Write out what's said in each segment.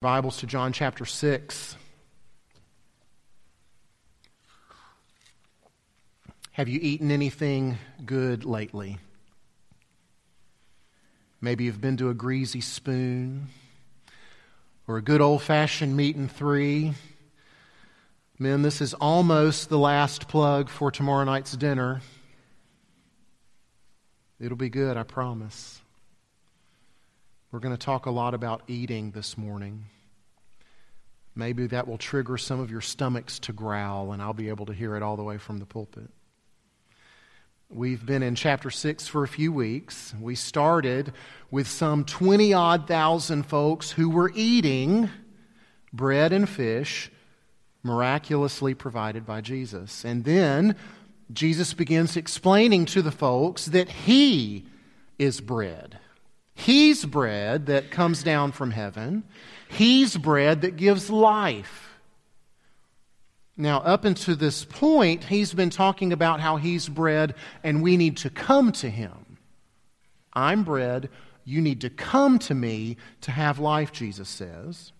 Bibles to John chapter 6. Have you eaten anything good lately? Maybe you've been to a greasy spoon or a good old fashioned meat and three. Men, this is almost the last plug for tomorrow night's dinner. It'll be good, I promise. We're going to talk a lot about eating this morning. Maybe that will trigger some of your stomachs to growl, and I'll be able to hear it all the way from the pulpit. We've been in chapter 6 for a few weeks. We started with some 20 odd thousand folks who were eating bread and fish miraculously provided by Jesus. And then Jesus begins explaining to the folks that He is bread He's bread that comes down from heaven. He's bread that gives life. Now, up until this point, he's been talking about how he's bread and we need to come to him. I'm bread. You need to come to me to have life, Jesus says.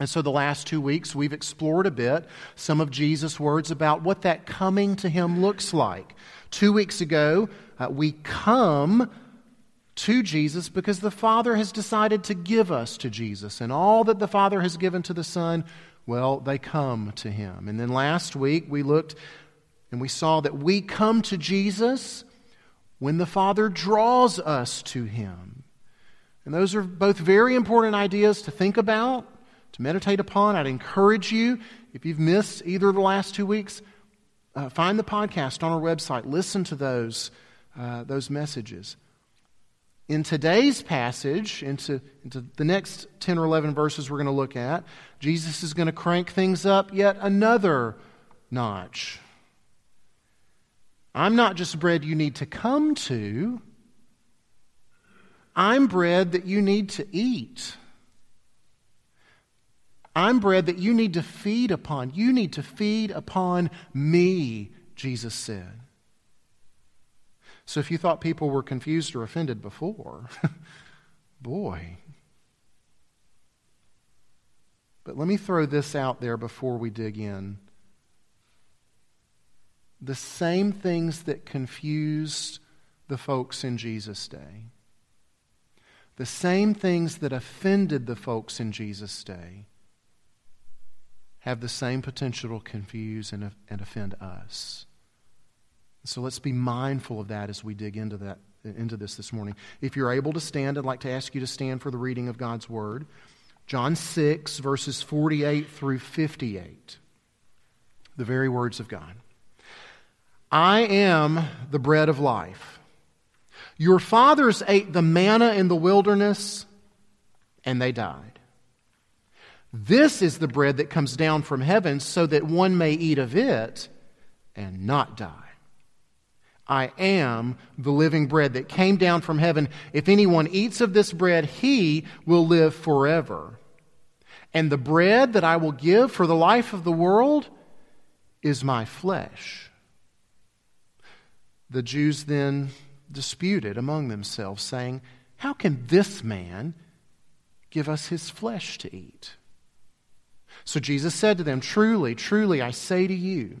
And so, the last two weeks, we've explored a bit some of Jesus' words about what that coming to him looks like. Two weeks ago, uh, we come to Jesus because the Father has decided to give us to Jesus. And all that the Father has given to the Son, well, they come to Him. And then last week we looked and we saw that we come to Jesus when the Father draws us to Him. And those are both very important ideas to think about, to meditate upon. I'd encourage you, if you've missed either of the last two weeks, uh, find the podcast on our website, listen to those, uh, those messages in today's passage, into, into the next 10 or 11 verses we're going to look at, Jesus is going to crank things up yet another notch. I'm not just bread you need to come to, I'm bread that you need to eat. I'm bread that you need to feed upon. You need to feed upon me, Jesus said. So if you thought people were confused or offended before, boy. But let me throw this out there before we dig in. The same things that confused the folks in Jesus' day, the same things that offended the folks in Jesus' day, have the same potential to confuse and, and offend us. So let's be mindful of that as we dig into that into this this morning. If you're able to stand, I'd like to ask you to stand for the reading of God's word. John 6 verses 48 through 58. The very words of God. I am the bread of life. Your fathers ate the manna in the wilderness and they died. This is the bread that comes down from heaven so that one may eat of it and not die. I am the living bread that came down from heaven. If anyone eats of this bread, he will live forever. And the bread that I will give for the life of the world is my flesh. The Jews then disputed among themselves, saying, How can this man give us his flesh to eat? So Jesus said to them, Truly, truly, I say to you,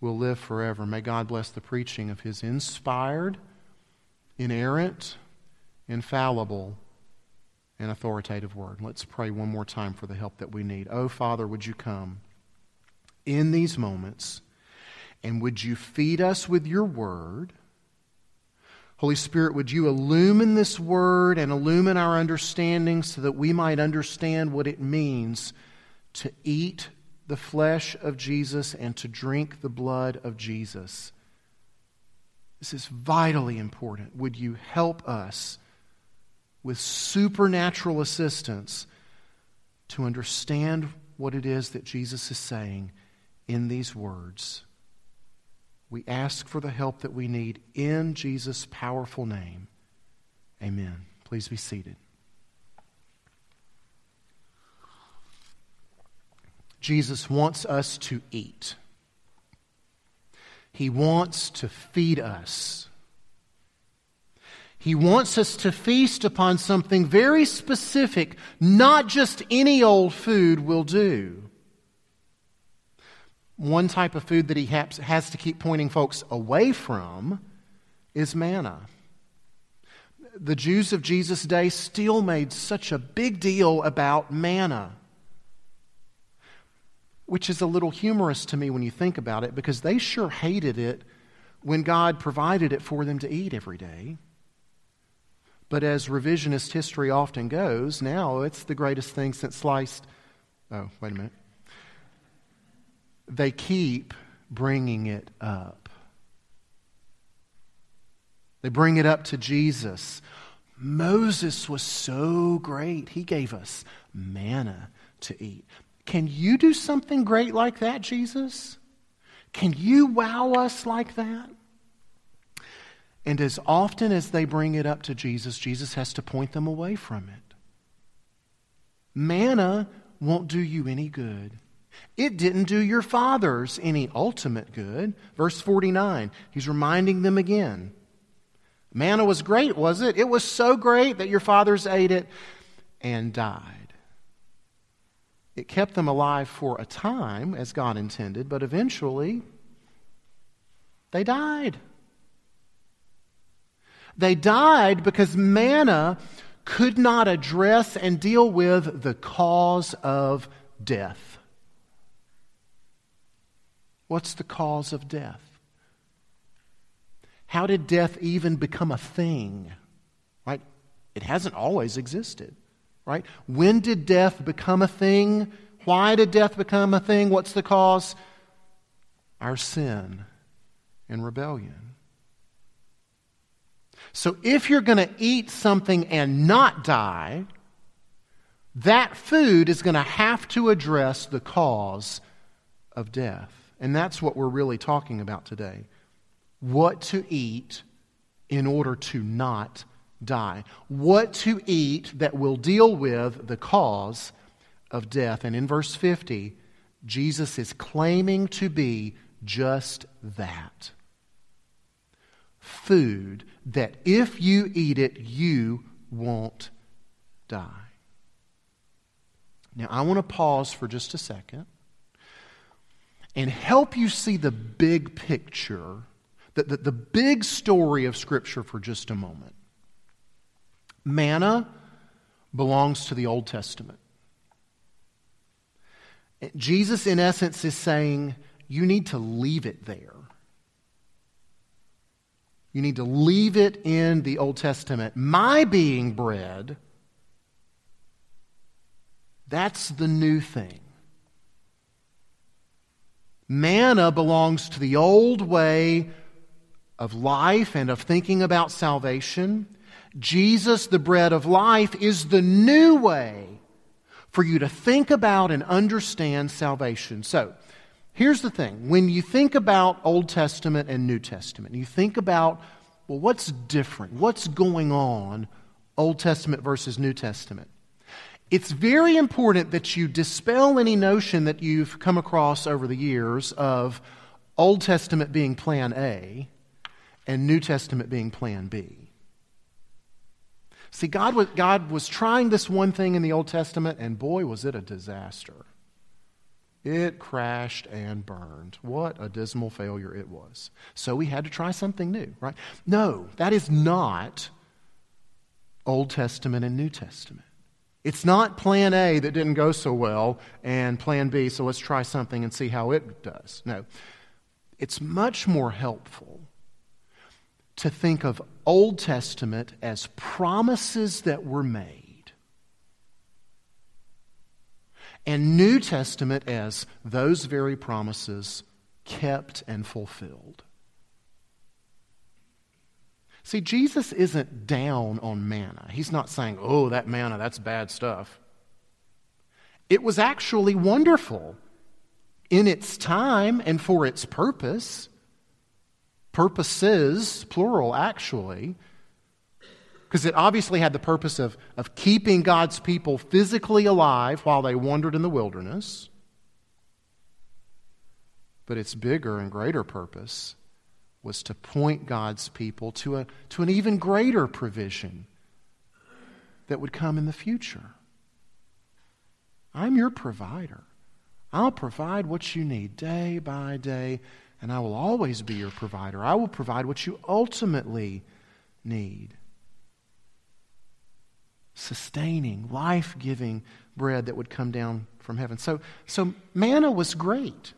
will live forever. May God bless the preaching of his inspired, inerrant, infallible, and authoritative word. Let's pray one more time for the help that we need. Oh, Father, would you come in these moments and would you feed us with your word? Holy Spirit, would you illumine this word and illumine our understanding so that we might understand what it means to eat the flesh of Jesus and to drink the blood of Jesus? This is vitally important. Would you help us with supernatural assistance to understand what it is that Jesus is saying in these words? We ask for the help that we need in Jesus' powerful name. Amen. Please be seated. Jesus wants us to eat. He wants to feed us. He wants us to feast upon something very specific, not just any old food will do. One type of food that he has to keep pointing folks away from is manna. The Jews of Jesus' day still made such a big deal about manna, which is a little humorous to me when you think about it because they sure hated it when God provided it for them to eat every day. But as revisionist history often goes, now it's the greatest thing since sliced. Oh, wait a minute they keep bringing it up. They bring it up to Jesus. Moses was so great, he gave us manna to eat. Can you do something great like that, Jesus? Can you wow us like that? And as often as they bring it up to Jesus, Jesus has to point them away from it. Manna won't do you any good. It didn't do your fathers any ultimate good. Verse 49, he's reminding them again. Manna was great, was it? It was so great that your fathers ate it and died. It kept them alive for a time, as God intended, but eventually they died. They died because manna could not address and deal with the cause of death. What's the cause of death? How did death even become a thing? Right? It hasn't always existed. Right? When did death become a thing? Why did death become a thing? What's the cause? Our sin and rebellion. So if you're going to eat something and not die, that food is going to have to address the cause of death. And that's what we're really talking about today. What to eat in order to not die. What to eat that will deal with the cause of death. And in verse 50, Jesus is claiming to be just that food that if you eat it, you won't die. Now, I want to pause for just a second and help you see the big picture, the, the, the big story of Scripture for just a moment. Manna belongs to the Old Testament. Jesus, in essence, is saying, you need to leave it there. You need to leave it in the Old Testament. My being bread, that's the new thing. Manna belongs to the old way of life and of thinking about salvation. Jesus, the bread of life, is the new way for you to think about and understand salvation. So, here's the thing when you think about Old Testament and New Testament, you think about, well, what's different? What's going on, Old Testament versus New Testament? It's very important that you dispel any notion that you've come across over the years of Old Testament being plan A and New Testament being plan B. See, God was, God was trying this one thing in the Old Testament, and boy, was it a disaster. It crashed and burned. What a dismal failure it was. So we had to try something new, right? No, that is not Old Testament and New Testament. It's not plan A that didn't go so well and plan B, so let's try something and see how it does. No. It's much more helpful to think of Old Testament as promises that were made, and New Testament as those very promises kept and fulfilled. See, Jesus isn't down on manna. He's not saying, oh, that manna, that's bad stuff. It was actually wonderful in its time and for its purpose. Purposes, plural, actually. Because it obviously had the purpose of, of keeping God's people physically alive while they wandered in the wilderness. But its bigger and greater purpose was to point God's people to, a, to an even greater provision that would come in the future. I'm your provider. I'll provide what you need day by day, and I will always be your provider. I will provide what you ultimately need. Sustaining, life giving bread that would come down from heaven. So, so manna was great.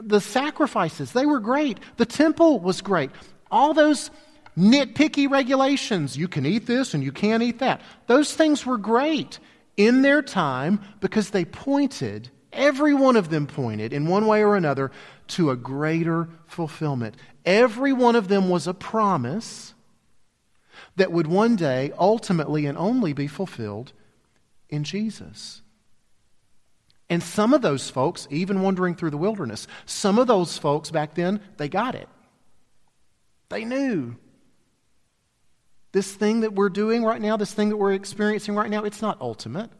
The sacrifices, they were great. The temple was great. All those nitpicky regulations, you can eat this and you can't eat that, those things were great in their time because they pointed, every one of them pointed in one way or another to a greater fulfillment. Every one of them was a promise that would one day ultimately and only be fulfilled in Jesus. And some of those folks, even wandering through the wilderness, some of those folks back then, they got it. They knew. This thing that we're doing right now, this thing that we're experiencing right now, it's not ultimate.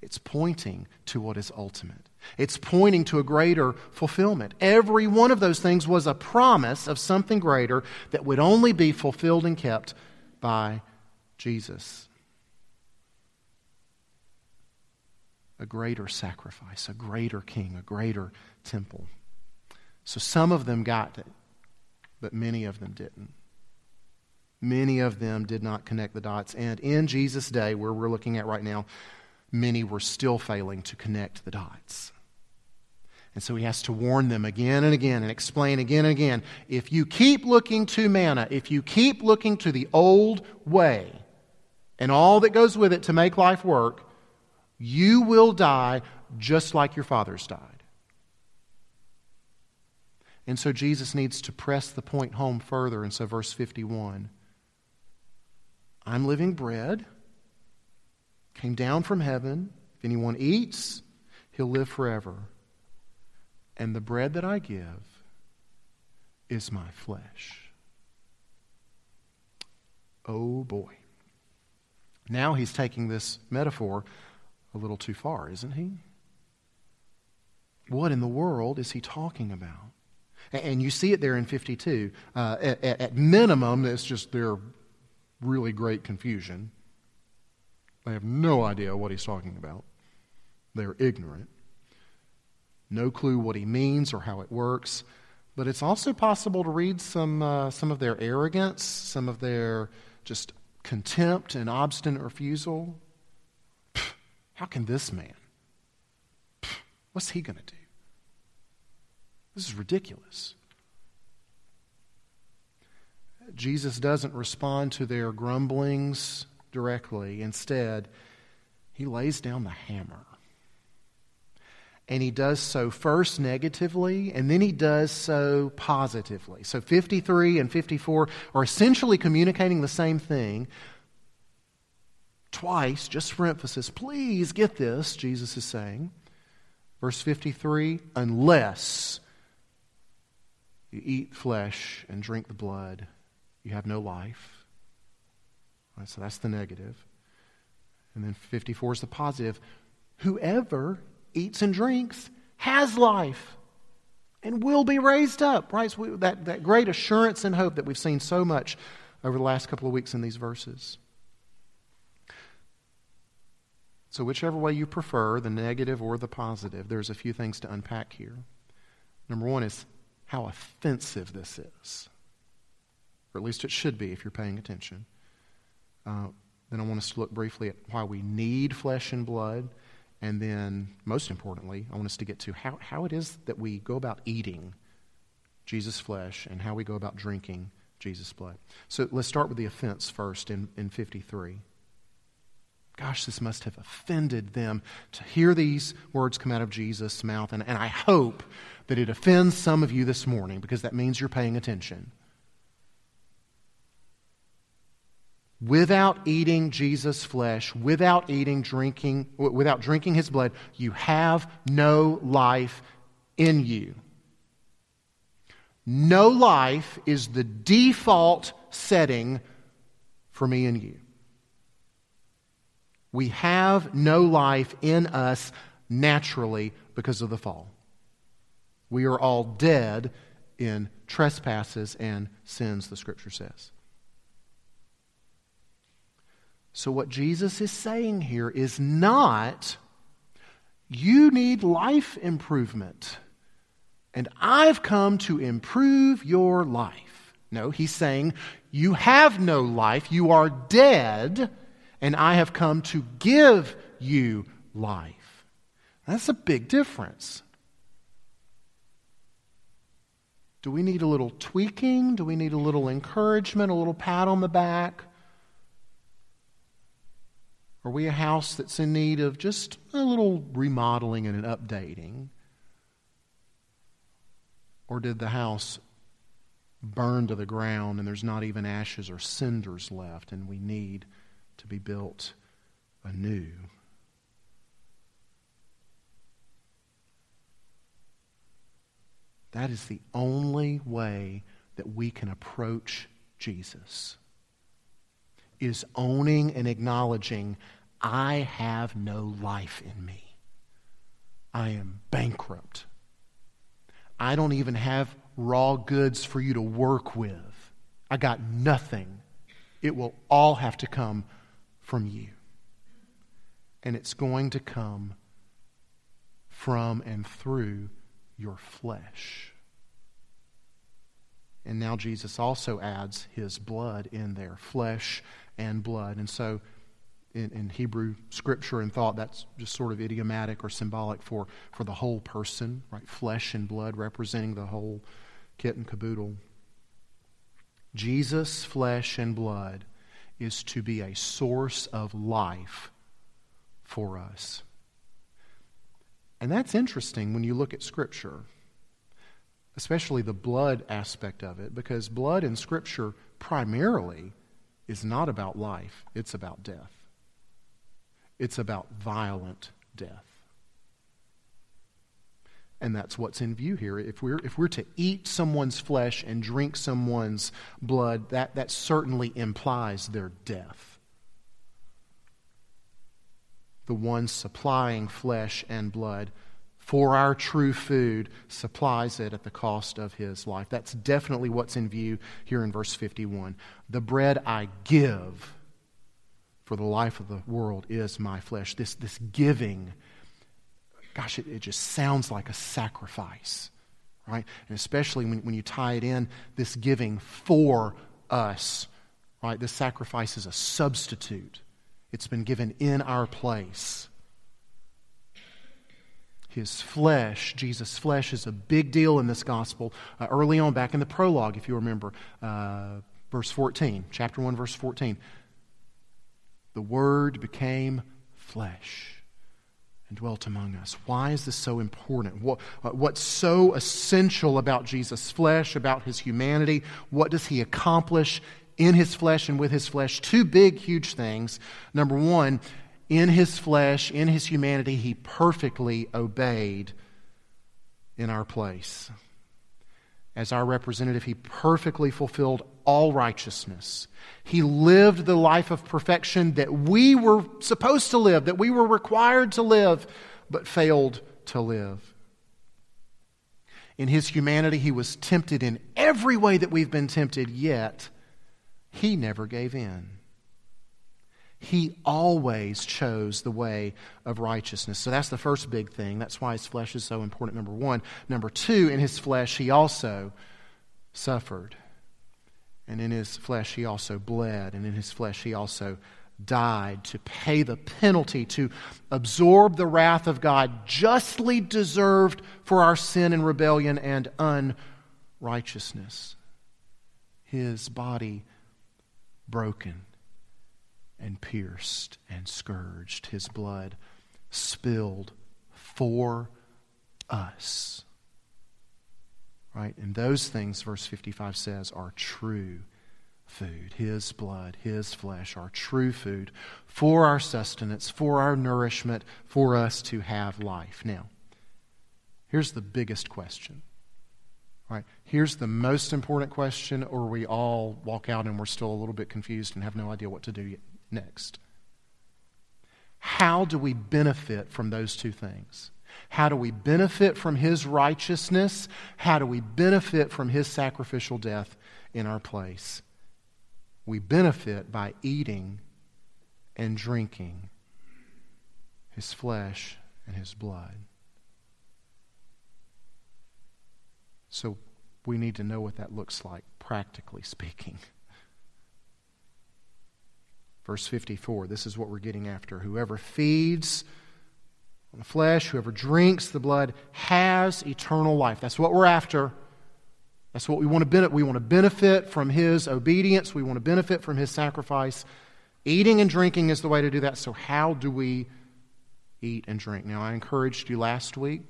It's pointing to what is ultimate. It's pointing to a greater fulfillment. Every one of those things was a promise of something greater that would only be fulfilled and kept by Jesus. a greater sacrifice, a greater king, a greater temple. So some of them got it, but many of them didn't. Many of them did not connect the dots. And in Jesus' day, where we're looking at right now, many were still failing to connect the dots. And so he has to warn them again and again and explain again and again if you keep looking to manna, if you keep looking to the old way and all that goes with it to make life work, you will die just like your fathers died. And so Jesus needs to press the point home further. And so, verse 51 I'm living bread, came down from heaven. If anyone eats, he'll live forever. And the bread that I give is my flesh. Oh boy. Now he's taking this metaphor a little too far, isn't he? What in the world is he talking about? And you see it there in 52. Uh, at, at minimum, it's just their really great confusion. They have no idea what he's talking about. They're ignorant. No clue what he means or how it works. But it's also possible to read some, uh, some of their arrogance, some of their just contempt and obstinate refusal. How can this man? What's he going to do? This is ridiculous. Jesus doesn't respond to their grumblings directly. Instead, he lays down the hammer. And he does so first negatively, and then he does so positively. So 53 and 54 are essentially communicating the same thing, twice, just for emphasis. Please get this, Jesus is saying. Verse 53 unless you eat flesh and drink the blood, you have no life. Right, so that's the negative. And then 54 is the positive. Whoever eats and drinks has life and will be raised up. Right? So that, that great assurance and hope that we've seen so much over the last couple of weeks in these verses. So, whichever way you prefer, the negative or the positive, there's a few things to unpack here. Number one is how offensive this is, or at least it should be if you're paying attention. Uh, then I want us to look briefly at why we need flesh and blood. And then, most importantly, I want us to get to how, how it is that we go about eating Jesus' flesh and how we go about drinking Jesus' blood. So let's start with the offense first in, in 53. Gosh, this must have offended them to hear these words come out of Jesus' mouth. And, and I hope that it offends some of you this morning because that means you're paying attention. Without eating Jesus' flesh, without eating, drinking, without drinking his blood, you have no life in you. No life is the default setting for me and you. We have no life in us naturally because of the fall. We are all dead in trespasses and sins, the scripture says. So, what Jesus is saying here is not, you need life improvement and I've come to improve your life. No, he's saying, You have no life, you are dead, and I have come to give you life. That's a big difference. Do we need a little tweaking? Do we need a little encouragement, a little pat on the back? Are we a house that's in need of just a little remodeling and an updating? Or did the house burn to the ground and there's not even ashes or cinders left and we need to be built anew? That is the only way that we can approach Jesus. Is owning and acknowledging, I have no life in me. I am bankrupt. I don't even have raw goods for you to work with. I got nothing. It will all have to come from you. And it's going to come from and through your flesh. And now Jesus also adds his blood in there flesh and blood. And so in, in, Hebrew scripture and thought, that's just sort of idiomatic or symbolic for, for the whole person, right? Flesh and blood representing the whole kit and caboodle. Jesus' flesh and blood is to be a source of life for us. And that's interesting when you look at Scripture, especially the blood aspect of it, because blood in Scripture primarily is not about life, it's about death. It's about violent death. And that's what's in view here. If we're, if we're to eat someone's flesh and drink someone's blood, that, that certainly implies their death. The one supplying flesh and blood for our true food supplies it at the cost of his life. That's definitely what's in view here in verse 51. The bread I give for the life of the world is my flesh. This, this giving, gosh, it, it just sounds like a sacrifice, right? And especially when, when you tie it in, this giving for us, right? This sacrifice is a substitute, it's been given in our place. His flesh, Jesus' flesh, is a big deal in this gospel. Uh, early on, back in the prologue, if you remember, uh, verse 14, chapter 1, verse 14 the Word became flesh and dwelt among us. Why is this so important? What, uh, what's so essential about Jesus' flesh, about his humanity? What does he accomplish in his flesh and with his flesh? Two big, huge things. Number one, in his flesh, in his humanity, he perfectly obeyed in our place. As our representative, he perfectly fulfilled all righteousness. He lived the life of perfection that we were supposed to live, that we were required to live, but failed to live. In his humanity, he was tempted in every way that we've been tempted, yet he never gave in. He always chose the way of righteousness. So that's the first big thing. That's why his flesh is so important, number one. Number two, in his flesh, he also suffered. And in his flesh, he also bled. And in his flesh, he also died to pay the penalty, to absorb the wrath of God justly deserved for our sin and rebellion and unrighteousness. his body broken and pierced and scourged, his blood spilled for us. Right? And those things, verse 55 says, are true food. His blood, His flesh are true food for our sustenance, for our nourishment, for us to have life. Now, here's the biggest question. Right? Here's the most important question, or we all walk out and we're still a little bit confused and have no idea what to do next. How do we benefit from those two things? How do we benefit from His righteousness? How do we benefit from His sacrificial death in our place? We benefit by eating and drinking His flesh and His blood. So we need to know what that looks like, practically speaking. Verse 54, this is what we're getting after. Whoever feeds on the flesh, whoever drinks the blood, has eternal life. That's what we're after. That's what we want to benefit. We want to benefit from his obedience. We want to benefit from his sacrifice. Eating and drinking is the way to do that. So, how do we eat and drink? Now, I encouraged you last week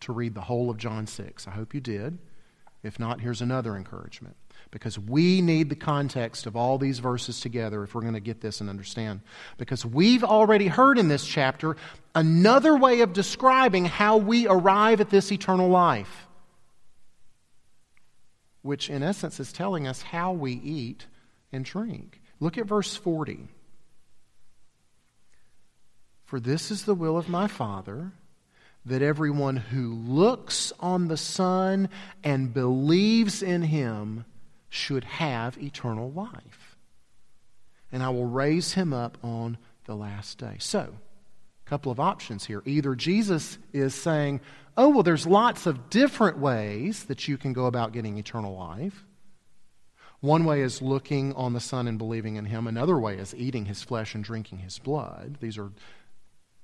to read the whole of John 6. I hope you did. If not, here's another encouragement because we need the context of all these verses together if we're going to get this and understand. Because we've already heard in this chapter another way of describing how we arrive at this eternal life, which in essence is telling us how we eat and drink. Look at verse 40. For this is the will of my Father that everyone who looks on the Son and believes in him should have eternal life. And I will raise him up on the last day. So, a couple of options here. Either Jesus is saying, oh, well, there's lots of different ways that you can go about getting eternal life. One way is looking on the Son and believing in Him. Another way is eating His flesh and drinking His blood. These are,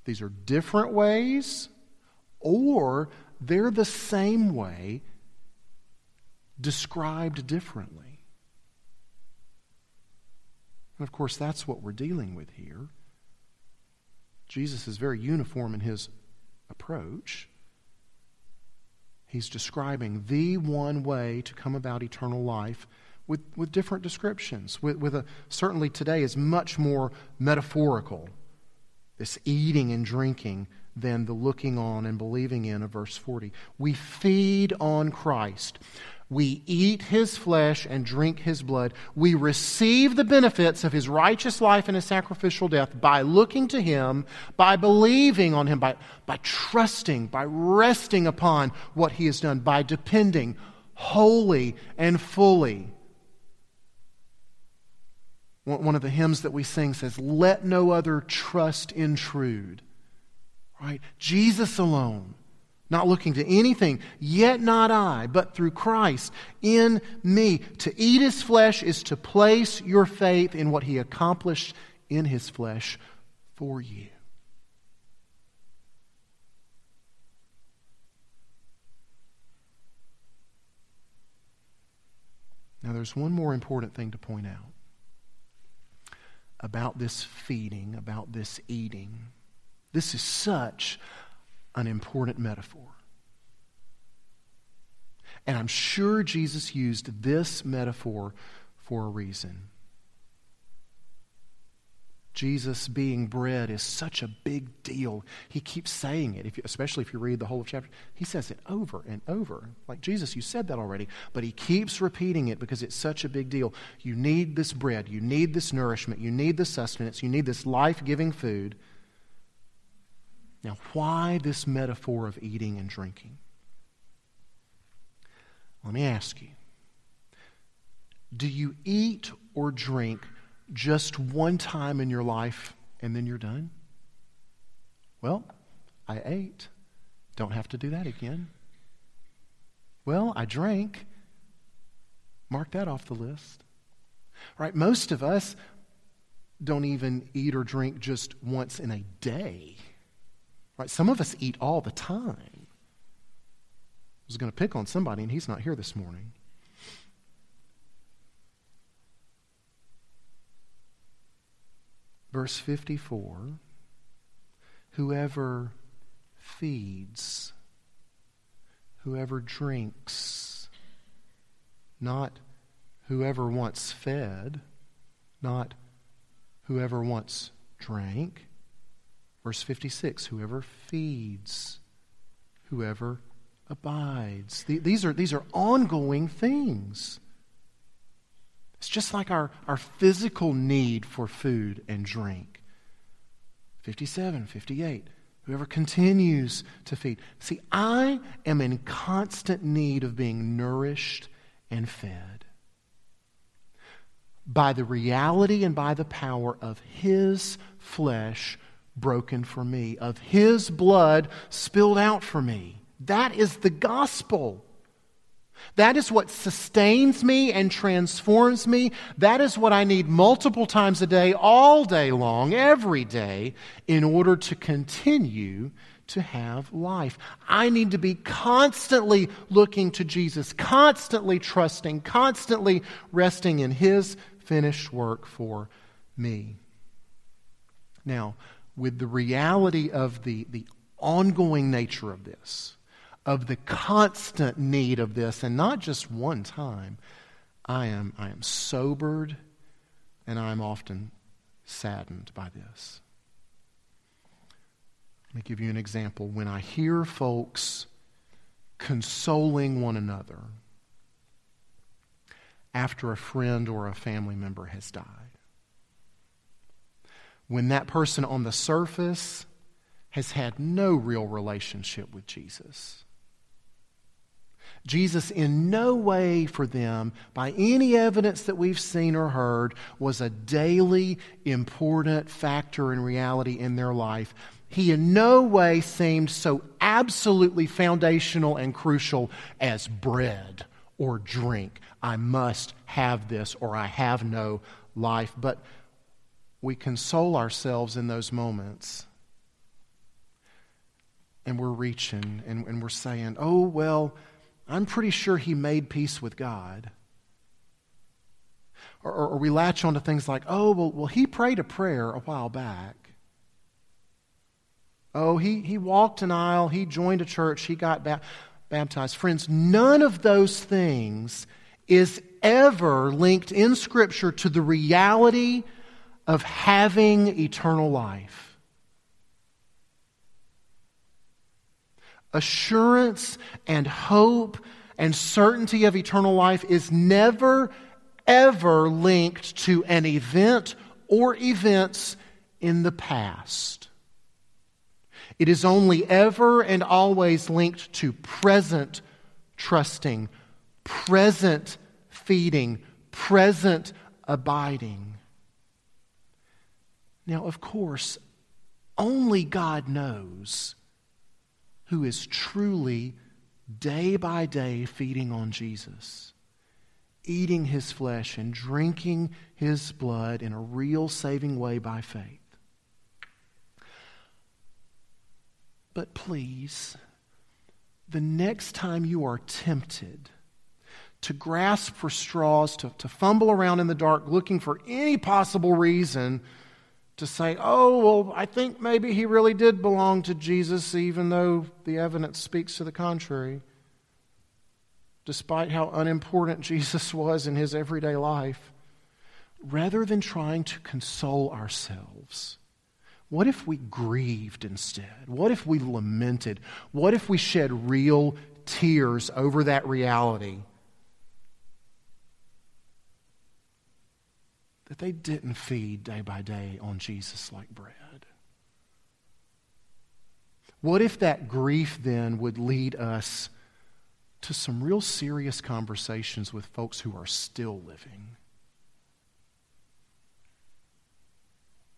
these are different ways, or they're the same way described differently. And of course, that's what we're dealing with here. Jesus is very uniform in his approach. He's describing the one way to come about eternal life with, with different descriptions. With, with a, certainly today is much more metaphorical, this eating and drinking, than the looking on and believing in of verse 40. We feed on Christ. We eat his flesh and drink his blood. We receive the benefits of his righteous life and his sacrificial death by looking to him, by believing on him, by, by trusting, by resting upon what he has done, by depending wholly and fully. One of the hymns that we sing says, Let no other trust intrude. Right? Jesus alone not looking to anything, yet not I, but through Christ in me. To eat his flesh is to place your faith in what he accomplished in his flesh for you. Now, there's one more important thing to point out about this feeding, about this eating. This is such an important metaphor. And I'm sure Jesus used this metaphor for a reason. Jesus being bread is such a big deal. He keeps saying it, if you, especially if you read the whole chapter. He says it over and over. Like, Jesus, you said that already. But he keeps repeating it because it's such a big deal. You need this bread. You need this nourishment. You need this sustenance. You need this life giving food. Now, why this metaphor of eating and drinking? Let me ask you do you eat or drink just one time in your life and then you're done? Well, I ate. Don't have to do that again. Well, I drank. Mark that off the list. Right? Most of us don't even eat or drink just once in a day. Right? Some of us eat all the time. I was going to pick on somebody, and he's not here this morning. Verse 54 Whoever feeds, whoever drinks, not whoever once fed, not whoever once drank Verse 56 Whoever feeds, whoever abides. These are, these are ongoing things. It's just like our, our physical need for food and drink. 57, 58. Whoever continues to feed. See, I am in constant need of being nourished and fed by the reality and by the power of His flesh broken for me, of His blood spilled out for me. That is the gospel. That is what sustains me and transforms me. That is what I need multiple times a day, all day long, every day, in order to continue to have life. I need to be constantly looking to Jesus, constantly trusting, constantly resting in His finished work for me. Now, with the reality of the, the ongoing nature of this, of the constant need of this, and not just one time, I am, I am sobered and I'm often saddened by this. Let me give you an example. When I hear folks consoling one another after a friend or a family member has died, when that person on the surface has had no real relationship with Jesus, Jesus, in no way for them, by any evidence that we've seen or heard, was a daily important factor in reality in their life. He in no way seemed so absolutely foundational and crucial as bread or drink. I must have this or I have no life. But we console ourselves in those moments. And we're reaching and, and we're saying, oh, well, I'm pretty sure he made peace with God. Or, or, or we latch on to things like, oh, well, well, he prayed a prayer a while back. Oh, he, he walked an aisle, he joined a church, he got ba- baptized. Friends, none of those things is ever linked in Scripture to the reality of having eternal life. assurance and hope and certainty of eternal life is never, ever linked to an event or events in the past. It is only ever and always linked to present trusting, present feeding, present abiding. Now, of course, only God knows who is truly day by day feeding on Jesus, eating his flesh and drinking his blood in a real saving way by faith. But please, the next time you are tempted to grasp for straws, to, to fumble around in the dark looking for any possible reason to say, oh, well, I think maybe he really did belong to Jesus, even though the evidence speaks to the contrary. Despite how unimportant Jesus was in his everyday life, rather than trying to console ourselves, what if we grieved instead? What if we lamented? What if we shed real tears over that reality? That they didn't feed day by day on Jesus like bread? What if that grief then would lead us to some real serious conversations with folks who are still living?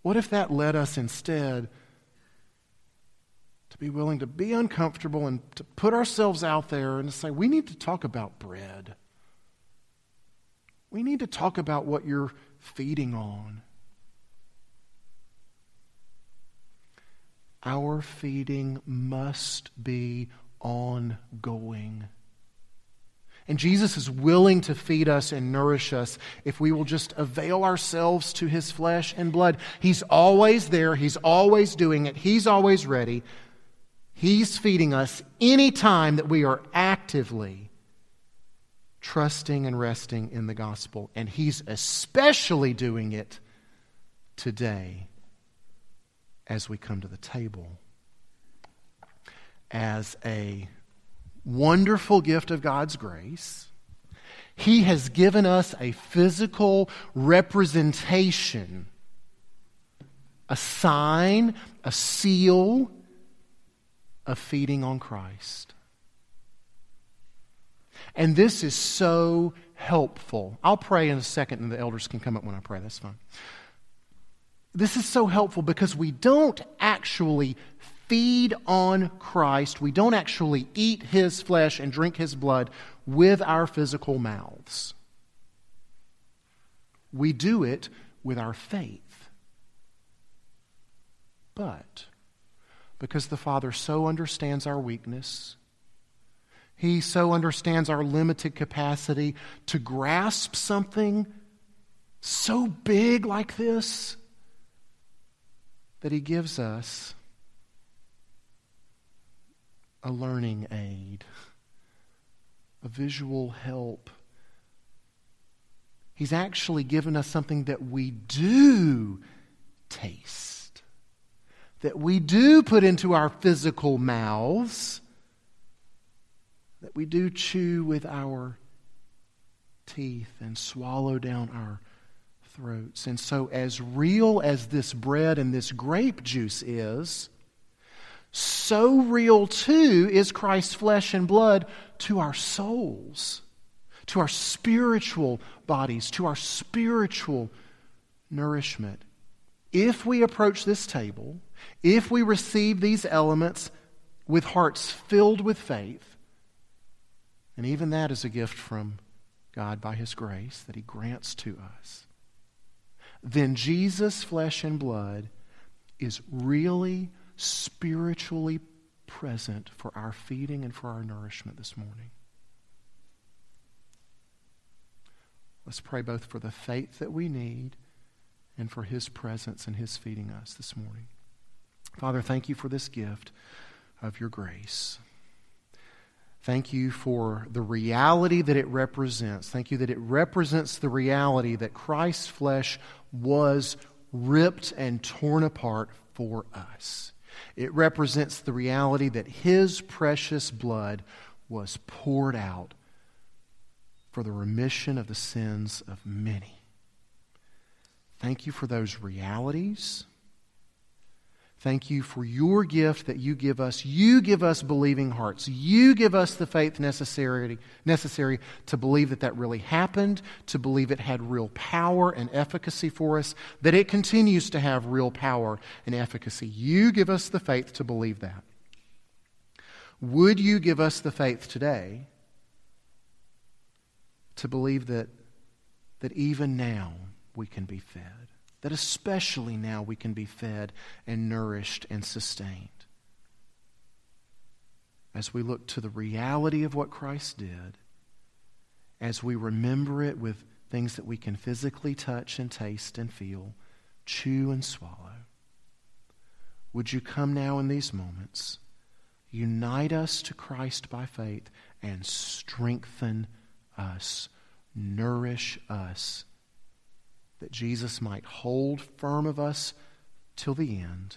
What if that led us instead to be willing to be uncomfortable and to put ourselves out there and to say, we need to talk about bread? We need to talk about what you're feeding on. Our feeding must be ongoing. And Jesus is willing to feed us and nourish us if we will just avail ourselves to his flesh and blood. He's always there, he's always doing it, he's always ready. He's feeding us any time that we are actively trusting and resting in the gospel. And he's especially doing it today as we come to the table as a wonderful gift of God's grace. He has given us a physical representation, a sign, a seal of feeding on Christ. And this is so helpful. I'll pray in a second, and the elders can come up when I pray. That's fine. This is so helpful because we don't actually feed on Christ, we don't actually eat his flesh and drink his blood with our physical mouths. We do it with our faith. But because the Father so understands our weakness, He so understands our limited capacity to grasp something so big like this that He gives us a learning aid, a visual help. He's actually given us something that we do taste, that we do put into our physical mouths, that we do chew with our teeth and swallow down our throats. And so, as real as this bread and this grape juice is, so real too is Christ's flesh and blood to our souls, to our spiritual bodies, to our spiritual nourishment. If we approach this table, if we receive these elements with hearts filled with faith, and even that is a gift from God by His grace that He grants to us, then Jesus' flesh and blood is really spiritually present for our feeding and for our nourishment this morning. Let's pray both for the faith that we need and for His presence and His feeding us this morning. Father, thank you for this gift of your grace. Thank you for the reality that it represents. Thank you that it represents the reality that Christ's flesh was ripped and torn apart for us. It represents the reality that His precious blood was poured out for the remission of the sins of many. Thank you for those realities. Thank you for your gift that you give us. You give us believing hearts. You give us the faith necessary, necessary to believe that that really happened, to believe it had real power and efficacy for us, that it continues to have real power and efficacy. You give us the faith to believe that. Would you give us the faith today to believe that, that even now we can be fed? That especially now we can be fed and nourished and sustained. As we look to the reality of what Christ did, as we remember it with things that we can physically touch and taste and feel, chew and swallow, would you come now in these moments, unite us to Christ by faith, and strengthen us, nourish us that Jesus might hold firm of us till the end,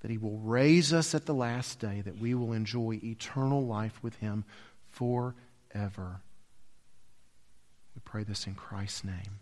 that he will raise us at the last day, that we will enjoy eternal life with him forever. We pray this in Christ's name.